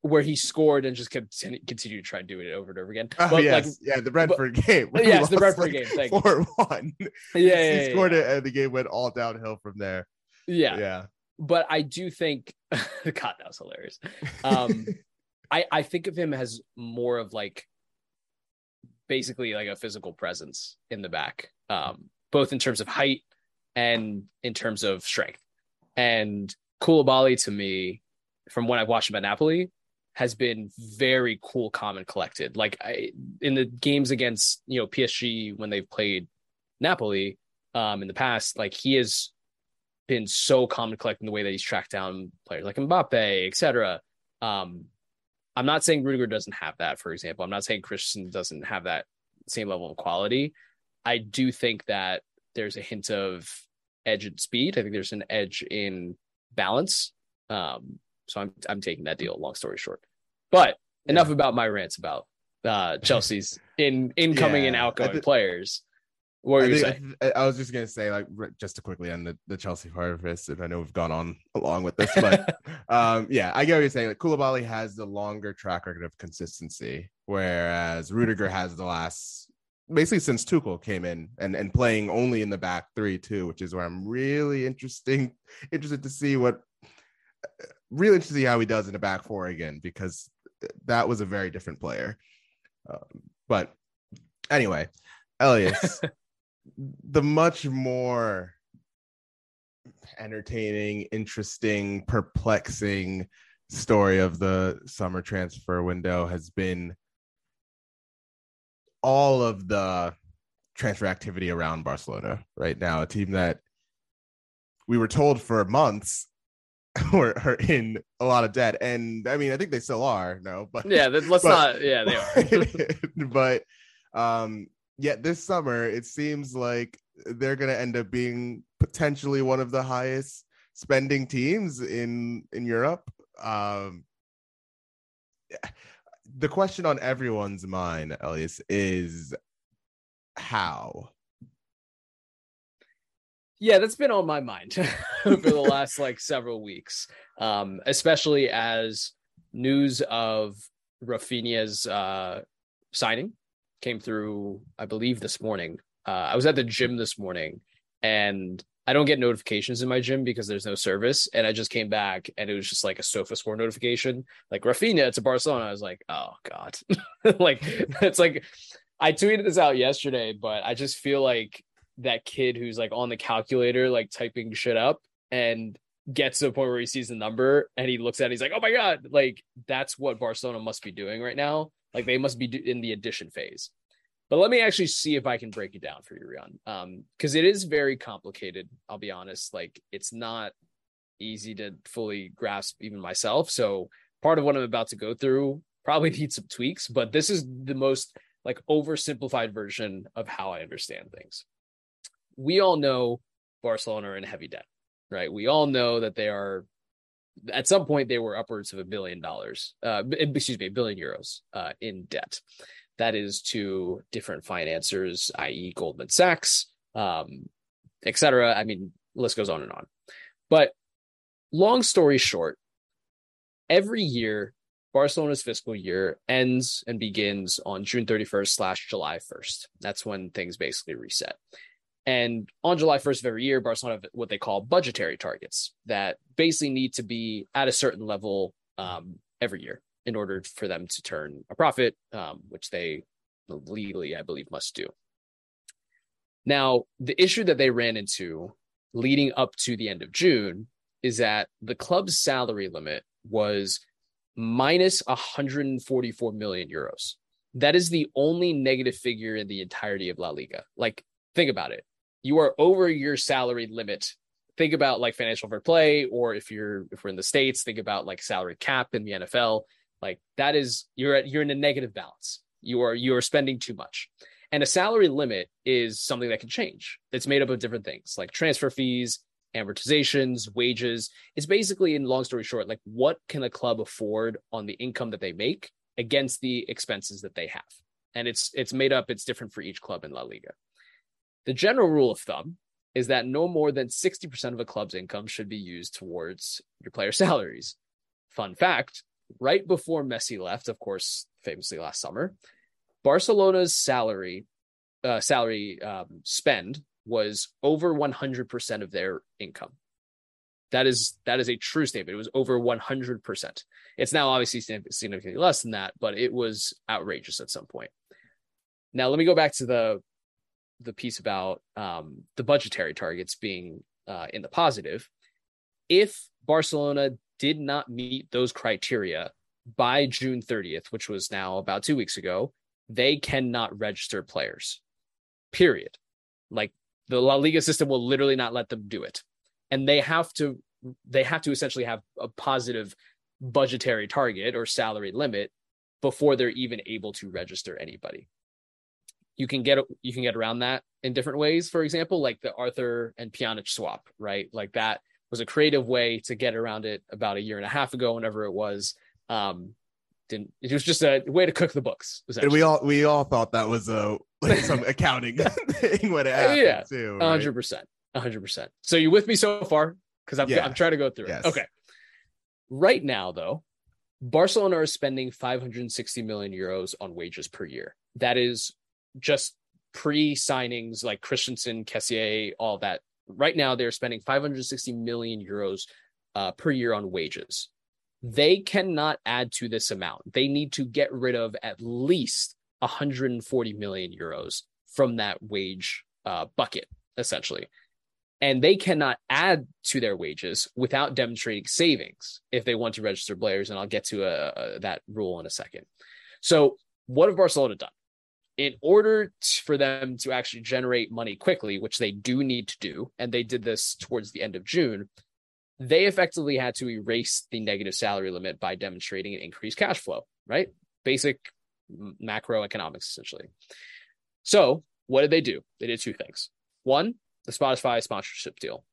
where he scored and just continue, continue to try and do it over and over again.
oh,
but
yes,
like,
yeah, the Brentford game. <laughs> where we
yes, the Brentford
like,
game. Thank.
Four one. <laughs>
yeah, yeah,
he scored
yeah.
it, and the game went all downhill from there.
yeah.
Yeah,
But I do think God, that was hilarious. Um, <laughs> I I think of him as more of like basically like a physical presence in the back, um, both in terms of height and in terms of strength. And Koulibaly to me, from when I've watched him at Napoli, has been very cool, calm, and collected. Like I, in the games against you know PSG when they've played Napoli um, in the past, like he has been so calm and collected in the way that he's tracked down players like Mbappe, etc. Um, I'm not saying Rudiger doesn't have that, for example. I'm not saying Christian doesn't have that same level of quality. I do think that there's a hint of edge and speed. I think there's an edge in balance. Um, so I'm I'm taking that deal. Long story short, but enough about my rants about uh, Chelsea's in incoming and
Yeah, I
outgoing
thi-
players. What were
I,
you
think-
saying?
I, I was just gonna say, like, just to quickly end the, the Chelsea of this, and I know we've gone on <laughs> along with this, but <laughs> um, yeah, I get what you're saying. Like, Koulibaly has the longer track record of consistency, whereas Rudiger has the last, basically since Tuchel came in and and playing only in the back three too, which is where I'm really interesting <laughs> interested to see what, really interested to see how he does in the back four again because that was a very different player. Um, but anyway, Elias, the much more entertaining, interesting, perplexing story of the summer transfer window has been all of the transfer activity around Barcelona right now, a team that we were told for months <laughs> were are in a lot of debt. And I mean, I think they still are, no, but
Yeah, let's <laughs>
but-
not. Yeah, they are. <laughs>
but um yet this summer it seems like they're going to end up being potentially one of the highest spending teams in in Europe um the question on everyone's mind Elias is how
Yeah, that's been on my mind <laughs> for the last like several weeks. Um, especially as news of Raphinha's uh signing came through, I believe this morning. Uh, I was at the gym this morning and I don't get notifications in my gym because there's no service. And I just came back and it was just like a SofaScore notification, like Raphinha to Barcelona. I was like, oh God. <laughs> like it's like I tweeted this out yesterday, but I just feel like that kid who's like on the calculator, like typing shit up and gets to the point where he sees the number and he looks at it, he's like, oh my God, like that's what Barcelona must be doing right now. Like they must be in the addition phase. But let me actually see if I can break it down for you, Rian. Um, because it is very complicated. I'll be honest. Like it's not easy to fully grasp even myself. So part of what I'm about to go through probably <laughs> needs some tweaks, but this is the most like oversimplified version of how I understand things. We all know Barcelona are in heavy debt, right? We all know that they are at some point they were upwards of a billion dollars, uh, excuse me, a billion euros uh, in debt. That is to different financiers, i.e., Goldman Sachs, um, et cetera. I mean, list goes on and on. But long story short, every year, Barcelona's fiscal year ends and begins on June 31st slash July 1st. That's when things basically reset. And on July 1st of every year, Barcelona have what they call budgetary targets that basically need to be at a certain level um, every year in order for them to turn a profit, um, which they legally, I believe, must do. Now, the issue that they ran into leading up to the end of June is that the club's salary limit was minus 144 million euros. That is the only negative figure in the entirety of La Liga. Like, think about it. You are over your salary limit. Think about like financial fair play, or if you're if we're in the states, think about like salary cap in the NFL. Like that is you're at you're in a negative balance. You are you are spending too much. And a salary limit is something that can change. It's made up of different things like transfer fees, amortizations, wages. It's basically, in long story short, like what can a club afford on the income that they make against the expenses that they have. And it's it's made up, it's different for each club in La Liga. The general rule of thumb is that no more than 60% of a club's income should be used towards your player <laughs> salaries. Fun fact, right before Messi left, of course, famously last summer, Barcelona's salary uh, salary um, spend was over 100% of their income. That is that is a true statement. It was over 100%. It's now obviously significantly less than that, but it was outrageous at some point. Now let me go back to the the piece about um, the budgetary targets being uh, in the positive. If Barcelona did not meet those criteria by June 30th, which was now about two weeks ago, they cannot register players. Period. Like the La Liga system will literally not let them do it. And they have to they have to essentially have a positive budgetary target or salary limit before they're even able to register anybody. You can get you can get around that in different ways. For example, like the Arthur and Pjanic swap, right? Like that was a creative way to get around it about a year and a half ago, whenever it was. Um, didn't it was just a way to cook the books.
And we all we all thought that was a like <laughs> some accounting <laughs> thing when it happened yeah, too.
hundred percent, hundred percent. So you with me so far? Because I'm yeah. I'm trying to go through yes. it. Okay. Right now, though, Barcelona are spending 560 million euros on wages per year. That is just pre-signings like Christensen, Kessié, all that. Right now, they're spending 560 million euros uh, per year on wages they cannot add to this amount. They need to get rid of at least 140 million euros from that wage uh, bucket, essentially. And they cannot add to their wages without demonstrating savings if they want to register players. And I'll get to uh, uh, that rule in a second. So, what have Barcelona done? In order for them to actually generate money quickly, which they do need to do, and they did this towards the end of June, they effectively had to erase the negative salary limit by demonstrating an increased cash flow, right? Basic macroeconomics, essentially. So, what did they do? They did two things. One, the Spotify sponsorship deal.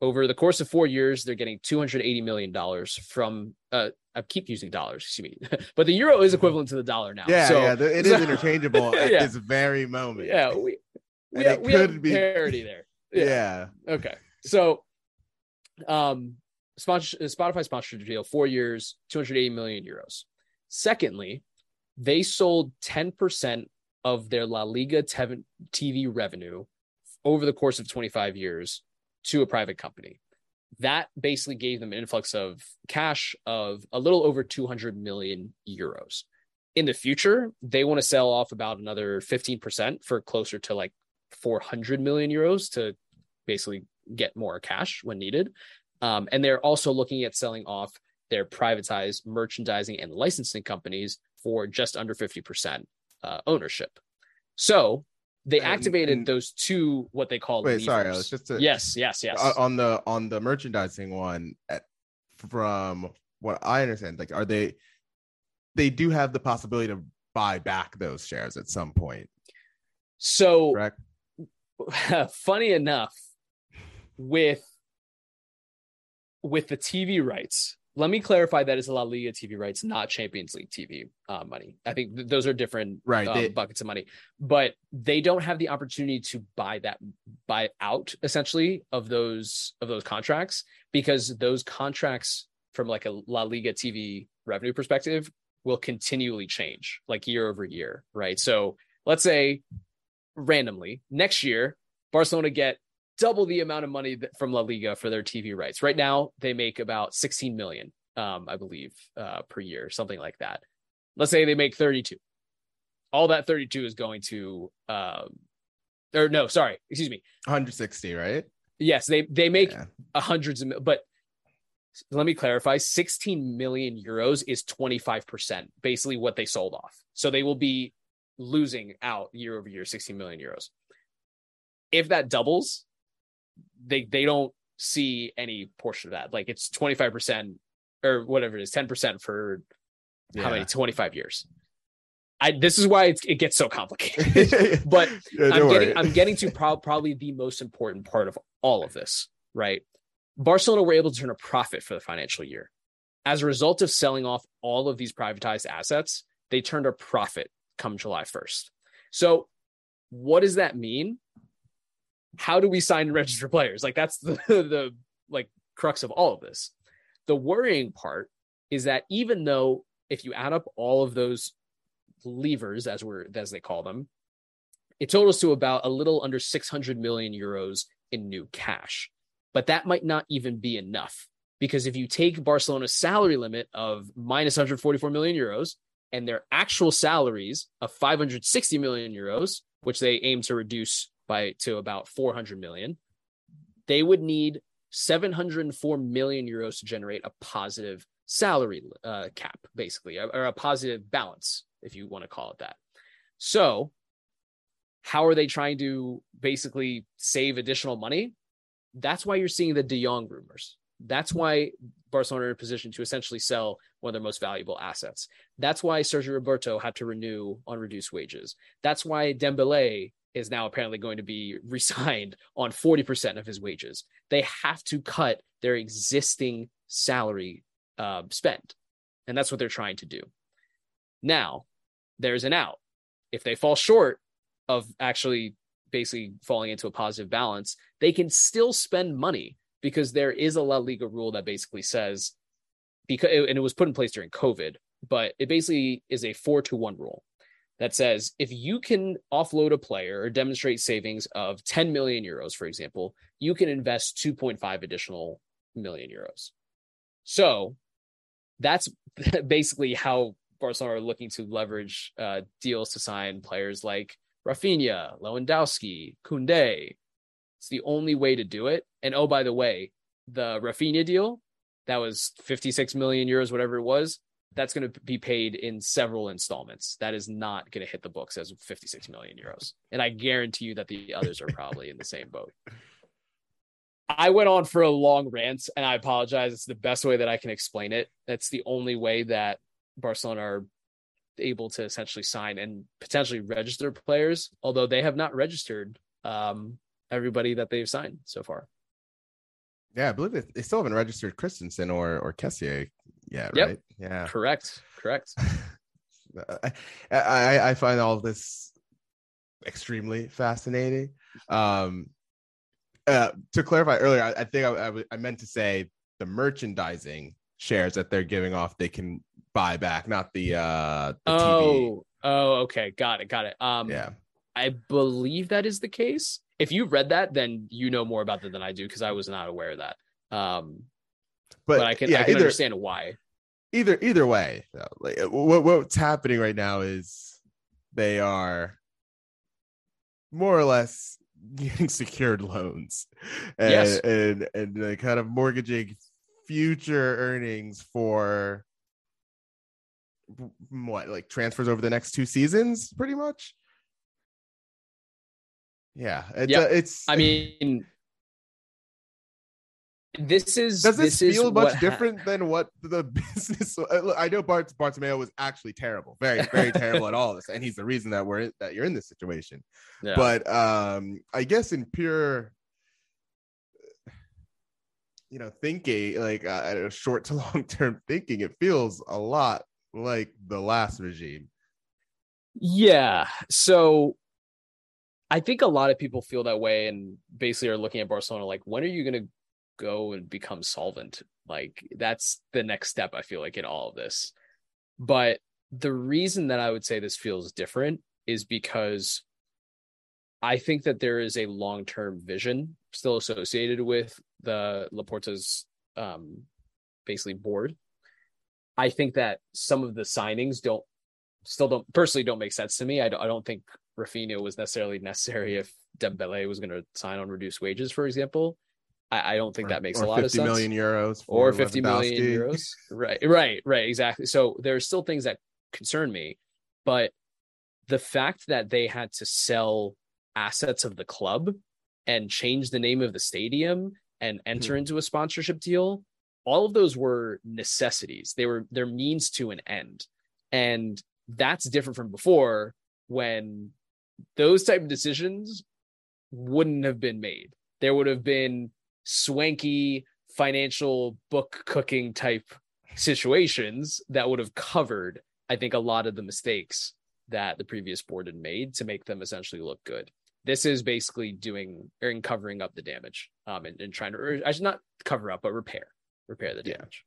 Over the course of four years, they're getting $280 million from, uh, I keep using dollars, excuse me, <laughs> but the euro is equivalent to the dollar now.
Yeah, so, yeah, it is so, <laughs> interchangeable at yeah. this very moment.
Yeah, we, we, have, we have be... parity there. <laughs>
Yeah.
yeah. Okay. So um, sponsor, Spotify sponsorship deal, four years, 280 million euros. Secondly, they sold 10% of their La Liga TV revenue over the course of 25 years to a private company. That basically gave them an influx of cash of a little over 200 million euros. In the future, they want to sell off about another 15% for closer to like 400 million euros to basically get more cash when needed. Um, and they're also looking at selling off their privatized merchandising and licensing companies for just under 50% uh, ownership. So they activated and, and, those two what they call
wait levers. sorry was just to,
yes yes yes
on the on the merchandising one at, from what i understand like are they they do have the possibility to buy back those shares at some point
so Correct? <laughs> funny enough with with the TV rights. Let me clarify that is La Liga TV rights, not Champions League TV uh, money. I think th- those are different
right,
um,
they,
buckets of money, but they don't have the opportunity to buy that buy out essentially of those of those contracts because those contracts from like a La Liga TV revenue perspective will continually change like year over year, right? So let's say randomly next year, Barcelona get double the amount of money from La Liga for their TV rights. Right now, they make about 16 million, um, I believe, uh, per year, something like that. Let's say they make 32. All that 32 is going to, um, or no, sorry, excuse me,
160, right?
Yes, they they make yeah. hundreds of, but let me clarify 16 million euros is 25% basically what they sold off so they will be losing out year over year 16 million euros if that doubles they they don't see any portion of that like it's 25% or whatever it is 10% for yeah. how many 25 years I this is why it gets so complicated. <laughs> <laughs> but yeah, I'm getting. I'm getting to pro- probably the most important part of all of this, right? Barcelona were able to turn a profit for the financial year. As a result of selling off all of these privatized assets, they turned a profit come July 1st. So, what does that mean? How do we sign and register players? Like that's the <laughs> the like crux of all of this. The worrying part is that even though if you add up all of those levers as we're as they call them, it totals to about a little under 600 million euros in new cash. But that might not even be enough because if you take Barcelona's salary limit of minus 144 million euros and their actual salaries of 560 million euros, which they aim to reduce by to about 400 million, they would need 704 million euros to generate a positive salary uh, cap, basically, or a positive balance, if you want to call it that. So, how are they trying to basically save additional money? That's why you're seeing the De Jong rumors. That's why Barcelona are in a position to essentially sell one of their most valuable assets. That's why Sergio Roberto had to renew on reduced wages. That's why Dembele is now apparently going to be <laughs> resigned on 40% of his wages. They have to cut their existing salary uh, spend. And that's what they're trying to do. Now, there's an out. If they fall short of actually basically falling into a positive balance, they can still spend money because there is a La Liga rule that basically says because and it was put in place during COVID, but it basically is a four to one rule that says if you can offload a player or demonstrate savings of 10 million euros, for example, you can invest 2.5 additional million euros. So that's <laughs> basically how Barcelona are looking to leverage uh, deals to sign players like Raphinha, Lewandowski, Koundé. It's the only way to do it. And oh, by the way, the Raphinha deal that was 56 million euros, whatever it was, that's going to be paid in several installments. That is not going to hit the books as 56 million euros. And I guarantee you that the others are probably in the same boat. I went on for a long rant and I apologize. It's the best way that I can explain it. That's the only way that Barcelona are able to essentially sign and potentially register players, although they have not registered um, everybody that they've signed so far.
Yeah, I believe they, they still haven't registered Christensen or or Kessié yet, yep. right?
Yeah, correct, correct. <laughs>
I, I I find all this extremely fascinating. Um, uh, to clarify earlier, I, I think I, I, I meant to say the merchandising shares that they're giving off they can buy back, not the uh the
oh,
TV.
Oh, okay, got it, got it. Um
yeah.
I believe that is the case. If you read that, then you know more about that than I do because I was not aware of that. Um but, but I can yeah, I can either, understand why.
Either either way, like what what's happening right now is they are more or less <laughs> getting secured loans and yes. and and, and kind of mortgaging future earnings for what like transfers over the next two seasons pretty much yeah it's,
yep.
uh, it's
i mean this is
does
this,
this feel much different ha- than what the <laughs> business i know bart bartomeu was actually terrible very very terrible at all this and he's the reason that we're in, that you're in this situation yeah. but um i guess in pure you know thinking like uh, short to <laughs> long term thinking it feels a lot like the last regime.
Yeah. So I think a lot of people feel that way and basically are looking at Barcelona like, when are you going to go and become solvent. Like that's the next step, I feel like, in all of this. But the reason that I would say this feels different is because I think that there is a long term vision still associated with the Laporta's um, basically board. I think that some of the signings don't still don't personally don't make sense to me. I don't, I don't think Raphinha was necessarily necessary if Dembele was going to sign on reduced wages, for example. I, I don't think
Or-
that makes a lot of
50
sense.
million euros
or 50 million euros. Right, right, right, exactly. So there are still things that concern me, but the fact that they had to sell assets of the club and change the name of the stadium and enter
Hmm.
into a sponsorship deal, all of those were necessities. They were their means to an end. And that's different from before when those type of decisions wouldn't have been made. There would have been swanky financial book cooking type situations that would have covered, I think, a lot of the mistakes that the previous board had made to make them essentially look good. This is basically doing or in covering up the damage, um, and, and trying to, or I should not cover up, but repair, repair the
Yeah.
damage.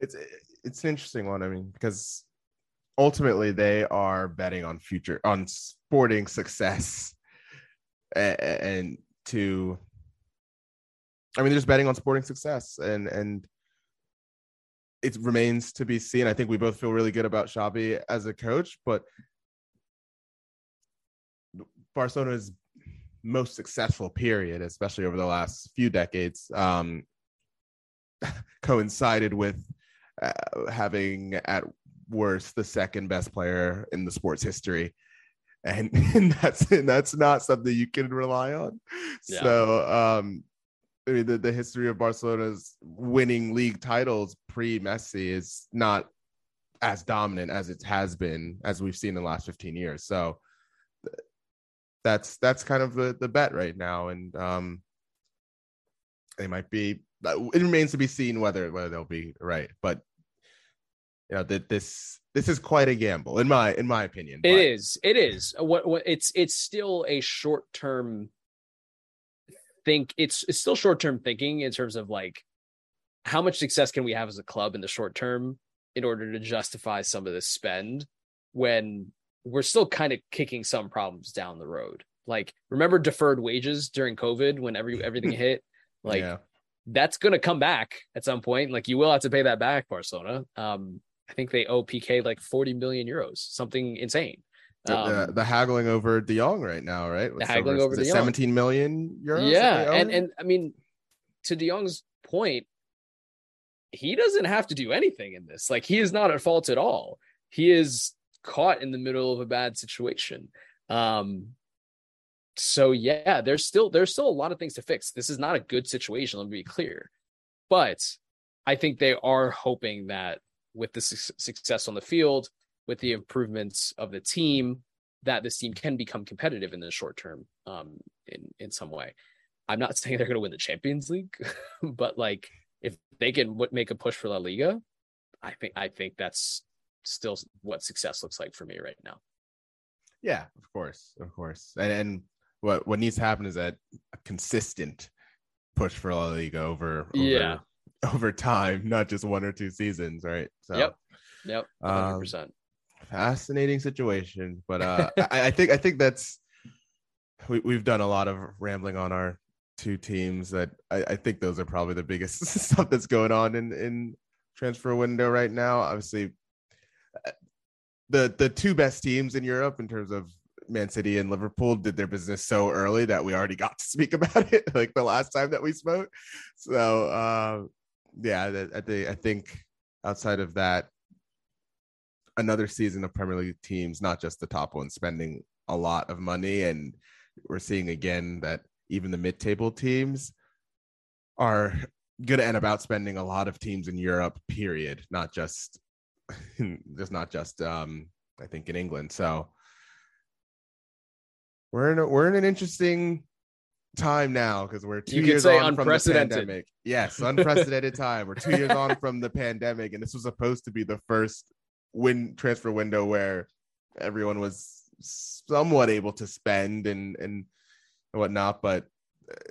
it's it's an interesting one. I mean, because ultimately they are betting on future on sporting success, and, and to, I mean, they're just betting on sporting success, and and it remains to be seen. I think we both feel really good about Xavi as a coach, but Barcelona's most successful period, especially over the last few decades, um, <laughs> coincided with uh, having at worst the second best player in the sports history and, <laughs> and that's and that's not something you can rely on
Yeah.
so um I mean, the, the history of Barcelona's winning league titles pre Messi is not as dominant as it has been as we've seen in the last 15 years. So that's that's kind of the, the bet right now. And um they might be it remains to be seen whether whether they'll be right. But you know that this this is quite a gamble in my in my opinion.
It
but-
is. It is. What what it's it's still a short term think it's it's still short term thinking in terms of like how much success can we have as a club in the short term in order to justify some of this spend when we're still kind of kicking some problems down the road. Like remember deferred wages during COVID when every <laughs> everything hit? Like
yeah.
that's going to come back at some point. Like you will have to pay that back, Barcelona. Um, I think they owe Piqué like 40 million euros, something insane.
The- the,
Um,
the haggling over De Jong right now, right? What's
haggling over
is
De Jong.
17 million euros.
yeah, and and I mean, to De Jong's point, he doesn't have to do anything in this. Like he is not at fault at all. He is caught in the middle of a bad situation. Um, so yeah, there's still there's still a lot of things to fix. This is not a good situation. Let me be clear, but I think they are hoping that with the su- success on the field, with the improvements of the team, that this team can become competitive in the short term, um, in in some way. I'm not <laughs> saying they're going to win the Champions League, <laughs> but like if they can make a push for La Liga, I think I think that's still what success looks like for me right now.
Yeah, of course, of course. And and what what needs to happen is that a consistent push for La Liga over, over
Yeah.
over time, not just one or two seasons, right? So
Yep. Yep,
Um,
100. percent
fascinating situation. But uh <laughs> I, I think I think that's we, we've done a lot of rambling on our two teams that I, I think those are probably the biggest <laughs> stuff that's going on in in transfer window right now. Obviously, uh, the the two best teams in Europe in terms of Man City and Liverpool did their business so early that we already got to speak <laughs> about it like the last time that we spoke. So uh, yeah, I think I think outside of that, another season of Premier League teams, not just the top ones, spending a lot of money, and we're seeing again that even the mid-table teams are going to end up outspending a lot of teams in Europe. Period, not just <laughs> just not just um, I think in England. So we're in a, we're in an interesting time now because we're two years on from the pandemic. Yes, unprecedented time. We're two years on from the pandemic, and this was supposed to be the first win transfer window where everyone was somewhat able to spend and and whatnot. But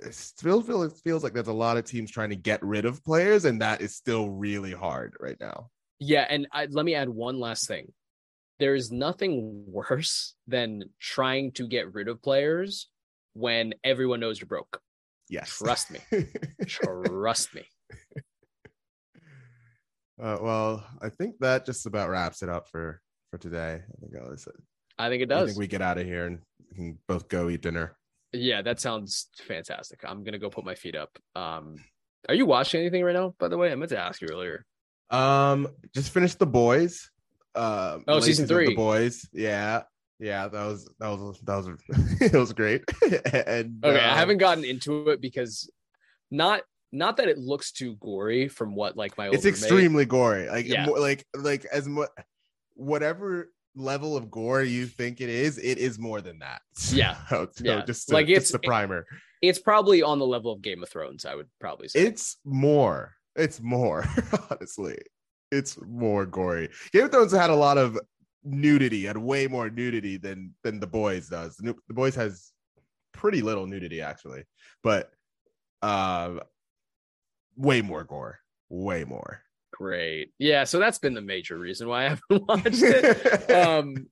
it still feels, it feels like there's a lot of teams trying to get rid of players, and that is still really hard right now.
Yeah, and I, let me add one last thing. There is nothing worse than trying to get rid of players when everyone knows you're broke.
Yes.
Trust me. <laughs> Trust me.
Uh, well, I think that just about wraps it up for for today. I think I said.
I think it does.
I think we get out of here and we can both go eat dinner.
Yeah, that sounds fantastic. I'm gonna go put my feet up. Um, are you watching anything right now? By the way, I meant to ask you earlier.
Um, just finished the boys. Uh,
Oh, season three.
The boys. Yeah, yeah. That was that was that was <laughs> it was great. <laughs> and
Okay, I
uh,
haven't gotten into it because not not that it looks too gory from what like my
It's extremely gory. Like
Yeah.
more, like like as much whatever level of gore you think it is, it is more than that.
Yeah. <laughs>
So, so
Yeah.
just to,
Like,
just
it's-
the primer.
It's probably on the level of Game of Thrones. I would probably say.
It's more. It's more. <laughs> Honestly, it's more gory. Game of Thrones had a lot of nudity, had way more nudity than than the boys does. The, the boys has pretty little nudity actually, but uh, way more gore. Way more.
Great. Yeah, so that's been the major reason why I haven't <laughs> watched it. <laughs> um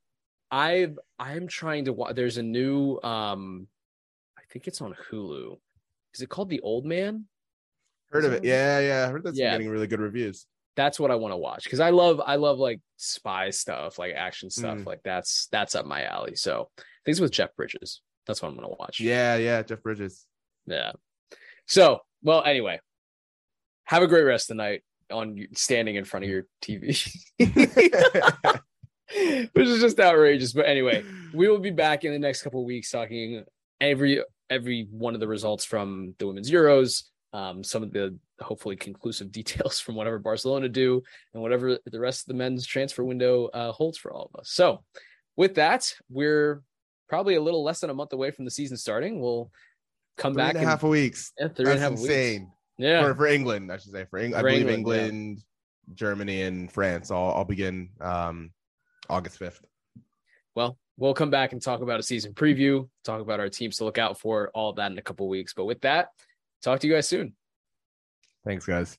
I I'm trying to watch there's a new um I think it's on Hulu. Is it called The Old Man?
Heard of it?
it?
Yeah, yeah. I heard that's
Yeah.
getting really good reviews.
That's what I want to watch because I love I love like spy stuff, like action stuff.
Mm.
Like that's that's up my alley. So things with Jeff Bridges. That's what I'm gonna watch.
Yeah, yeah. Jeff Bridges.
Yeah. So, well, anyway, have a great rest of the night on standing in front of your TV, <laughs> which is just outrageous. But anyway, we will be back in the next couple of weeks talking every every one of the results from the women's Euros, um, some of the hopefully conclusive <laughs> details from whatever Barcelona do, and whatever the rest of the men's transfer window uh, holds for all of us. So, with that, we're probably a little less than a month away from the season starting. We'll come
Three
back
and a half weeks.
yeah, three
That's
and a half weeks. Yeah.
For, for England, I should say. For England, I believe
England, yeah.
Germany, and France all, all begin um, August 5th.
Well, we'll come back and talk about a season preview, talk about our teams to look out for, all of that in a couple weeks. But with that, talk to you guys soon.
Thanks, guys.